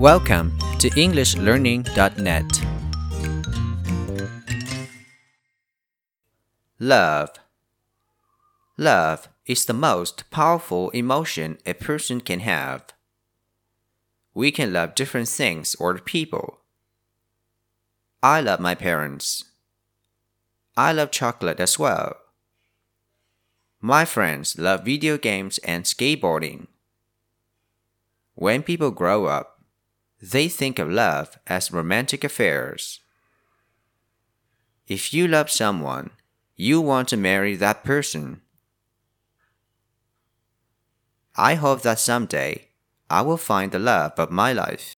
Welcome to EnglishLearning.net. Love. Love is the most powerful emotion a person can have. We can love different things or people. I love my parents. I love chocolate as well. My friends love video games and skateboarding. When people grow up, they think of love as romantic affairs. If you love someone, you want to marry that person. I hope that someday I will find the love of my life.